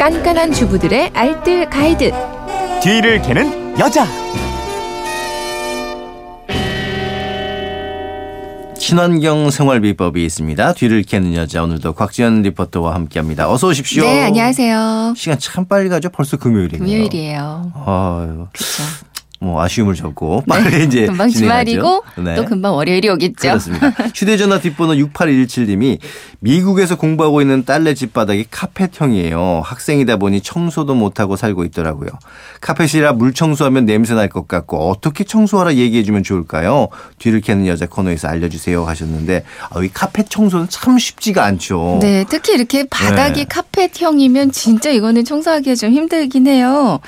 깐깐한 주부들의 알뜰 가이드. 뒤를 캐는 여자. 친환경 생활 비법이 있습니다. 뒤를 캐는 여자 오늘도 곽지연 리포터와 함께합니다. 어서 오십시오. 네, 안녕하세요. 시간 참 빨리 가죠. 벌써 금요일이네요. 금요일이에요. 아유, 그렇죠. 뭐 아쉬움을 접고 빨리 이제 금방 진행하죠. 주말이고 네. 또 금방 월요일이 오겠죠. 그렇습니다. 휴대전화 뒷번호 6817님이 미국에서 공부하고 있는 딸내 집 바닥이 카펫형이에요. 학생이다 보니 청소도 못하고 살고 있더라고요. 카펫이라 물 청소하면 냄새 날 것 같고 어떻게 청소하라 얘기해 주면 좋을까요? 뒤를 캐는 여자 코너에서 알려주세요 하셨는데 아, 이 카펫 청소는 참 쉽지가 않죠. 네, 특히 이렇게 바닥이 네. 카펫형이면 진짜 이거는 청소하기가 좀 힘들긴 해요.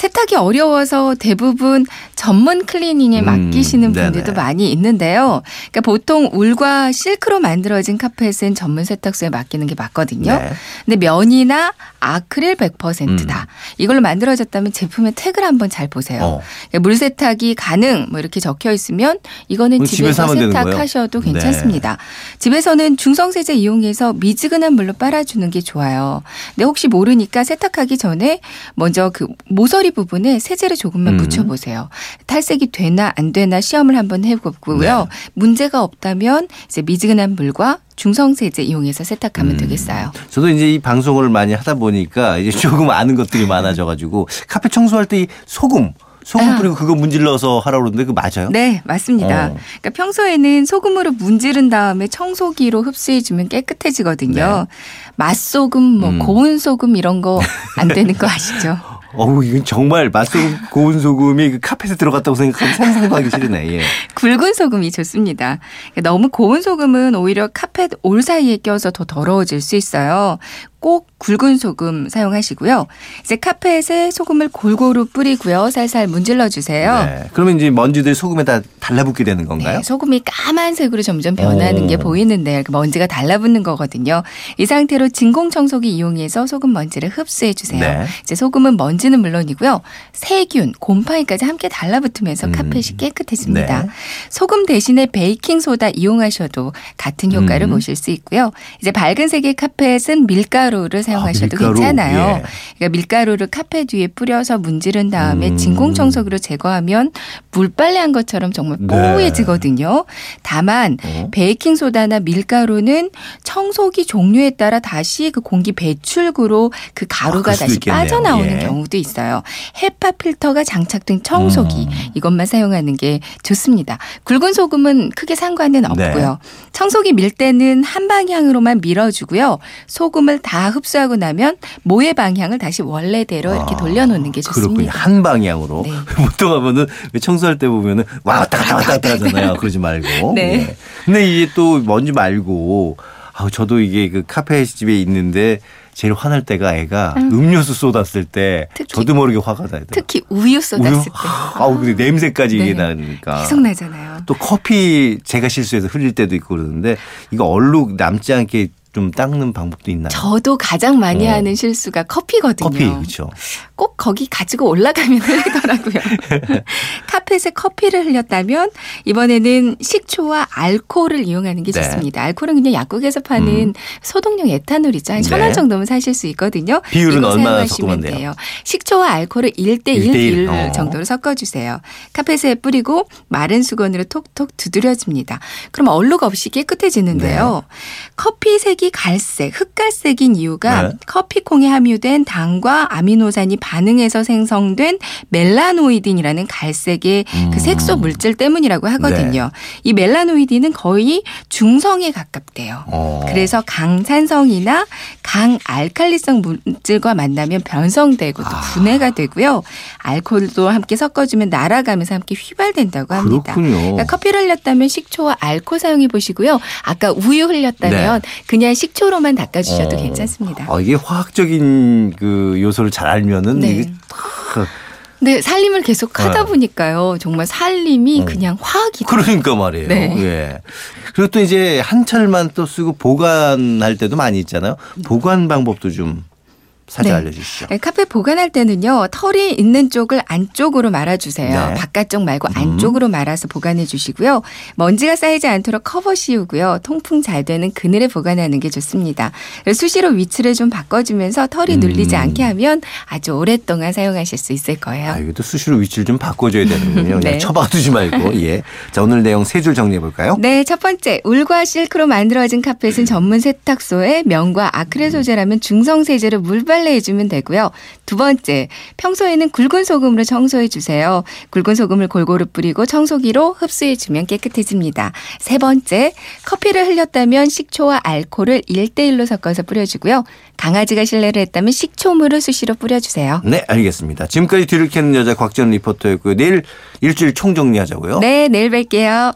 세탁이 어려워서 대부분 전문 클리닝에 음, 맡기시는 분들도. 많이 있는데요. 그러니까 보통 울과 실크로 만들어진 카펫은 전문 세탁소에 맡기는 게 맞거든요. 네. 근데 면이나 아크릴 100%다. 이걸로 만들어졌다면 제품의 태그를 한번 잘 보세요. 음. 어. 그러니까 물 세탁이 가능 뭐 이렇게 적혀 있으면 이거는 집에서? 세탁하셔도 네. 괜찮습니다. 집에서는 중성 세제 이용해서 미지근한 물로 빨아주는 게 좋아요. 근데 혹시 모르니까 세탁하기 전에 먼저 그 모서리 부분에 세제를 조금만 음. 묻혀보세요. 탈색이 되나 안 되나 시험을 한번 해보고요. 네. 문제가 없다면 이제 미지근한 물과 중성세제 이용해서 세탁하면 음. 되겠어요. 저도 이제 이 방송을 많이 하다 보니까 이제 조금 아는 것들이 많아져가지고 카펫 청소할 때 이 소금 소금 아. 뿌리고 그거 문질러서 하라고 그러는데 그거 맞아요? 네, 맞습니다. 어. 그러니까 평소에는 소금으로 문지른 다음에 청소기로 흡수해주면 깨끗해지거든요. 맛소금, 뭐 네. 음. 고운 소금 이런 거 안 되는 거 아시죠? 어우 이건 정말 맛소금 고운 소금이 그 카펫에 들어갔다고 생각하면 상상도 하기 싫으네. 예. 굵은 소금이 좋습니다. 너무 고운 소금은 오히려 카펫 올 사이에 껴서 더 더러워질 수 있어요. 꼭 굵은 소금 사용하시고요. 이제 카펫에 소금을 골고루 뿌리고요. 살살 문질러 주세요. 네. 그러면 이제 먼지들 소금에 다 달라붙게 되는 건가요? 네, 소금이 까만색으로 점점 변하는 오. 게 보이는데 그 먼지가 달라붙는 거거든요. 이 상태로 진공 청소기 이용해서 소금 먼지를 흡수해 주세요. 네. 이제 소금은 먼지는 물론이고요. 세균, 곰팡이까지 함께 달라붙으면서 음. 카펫이 깨끗해집니다. 네. 소금 대신에 베이킹 소다 이용하셔도 같은 효과를 음. 보실 수 있고요. 이제 밝은 색의 카펫은 밀가루 를 사용하셔도 밀가루. 괜찮아요. 예. 그러니까 밀가루를 카펫 위에 뿌려서 문지른 다음에 음. 진공 청소기로 제거하면 물빨래한 것처럼 정말 네. 뽀얘지거든요. 다만 어? 베이킹 소다나 밀가루는 청소기 종류에 따라 다시 그 공기 배출구로 그 가루가 아, 다시 있겠네요. 빠져나오는 예. 경우도 있어요. 헤파 필터가 장착된 청소기 음. 이것만 사용하는 게 좋습니다. 굵은 소금은 크게 상관은 네. 없고요. 청소기 밀 때는 한 방향으로만 밀어주고요. 소금을 다 흡수하고 나면 모의 방향을 다시 원래대로 이렇게 아, 돌려놓는 게 그렇군요. 좋습니다. 한 방향으로. 네. 보통 하면은 왜 청소할 때 보면은 왔다 갔다 왔다 갔다 하잖아요. 그러지 말고. 네. 예. 근데 이게 또 먼지 말고 아 저도 이게 그 카페 집에 있는데 제일 화날 때가 애가 음. 료수 쏟았을 때 특히- 저도 모르게 화가 나요. 특히 우유 쏟았을 우유? 때 아우 근데 냄새까지 이게 네. 나니까. 계속 나잖아요. 또 커피 제가 실수해서 흘릴 때도 있고 그러는데 이거 얼룩 남지 않게 좀 닦는 방법도 있나요? 저도 가장 많이 어. 하는 실수가 커피거든요. 커피 그렇죠. 꼭 거기 가지고 올라가면 흘리더라고요. 카펫에 커피를 흘렸다면 이번에는 식초와 알코올을 이용하는 게 네. 좋습니다. 알코올은 그냥 약국에서 파는 음. 소독용 에탄올이죠. 한 네. 천원 정도면 사실 수 있거든요. 비율은 얼마나 섞으면 돼요? 식초와 알코올을 1대1 1대 1. 비율 어. 정도로 섞어주세요. 카펫에 뿌리고 마른 수건으로 톡톡 두드려줍니다. 그럼 얼룩 없이 깨끗해지는데요. 커피 색이 갈색, 흑갈색인 이유가 네. 커피콩에 함유된 당과 아미노산이 반응해서 생성된 멜라노이딘이라는 갈색의 음. 그 색소 물질 때문이라고 하거든요. 네. 이 멜라노이딘은 거의 중성에 가깝대요. 어. 그래서 강산성이나 강알칼리성 물질과 만나면 변성되고 또 아. 분해가 되고요. 알코올도 함께 섞어주면 날아가면서 함께 휘발된다고 합니다. 그렇군요. 그러니까 커피를 흘렸다면 식초와 알코올 사용해 보시고요. 아까 우유 흘렸다면 그냥 식초로만 닦아주셔도 네. 어. 괜찮습니다. 아, 이게 화학적인 그 요소를 잘 알면은 네. 이게 탁 네, 살림을 계속 하다 네. 보니까요. 정말 살림이 어. 그냥 화학이 그러니까 말이에요. 네. 예. 그리고 또 이제 한철만 또 쓰고 보관할 때도 많이 있잖아요. 보관 방법도 좀 살짝 네. 알려주시죠. 네, 카펫 보관할 때는요 털이 있는 쪽을 안쪽으로 말아주세요. 네. 바깥쪽 말고 안쪽으로 말아서 보관해 주시고요. 먼지가 쌓이지 않도록 커버 씌우고요. 통풍 잘 되는 그늘에 보관하는 게 좋습니다. 수시로 위치를 좀 바꿔주면서 털이 눌리지 음. 않게 하면 아주 오랫동안 사용하실 수 있을 거예요. 아, 이것도 수시로 위치를 좀 바꿔줘야 되는군요. 그냥 네. 처박아두지 말고. 예. 자, 오늘 내용 세 줄 정리해 볼까요? 네, 첫 번째 울과 실크로 만들어진 카펫은 전문 세탁소에 면과 아크릴 소재라면 중성 세제로 물 빨래 해주면 되고요. 두 번째, 평소에는 굵은 소금으로 청소해 주세요. 굵은 소금을 골고루 뿌리고 청소기로 흡수해 주면 깨끗해집니다. 세 번째, 커피를 흘렸다면 식초와 알코올을 1대1로 섞어서 뿌려주고요. 강아지가 실내를 했다면 식초물을 수시로 뿌려주세요. 네, 알겠습니다. 지금까지 뒤를 캐는 여자 곽전 리포터였고요. 내일 일주일 총정리하자고요. 네, 내일 뵐게요.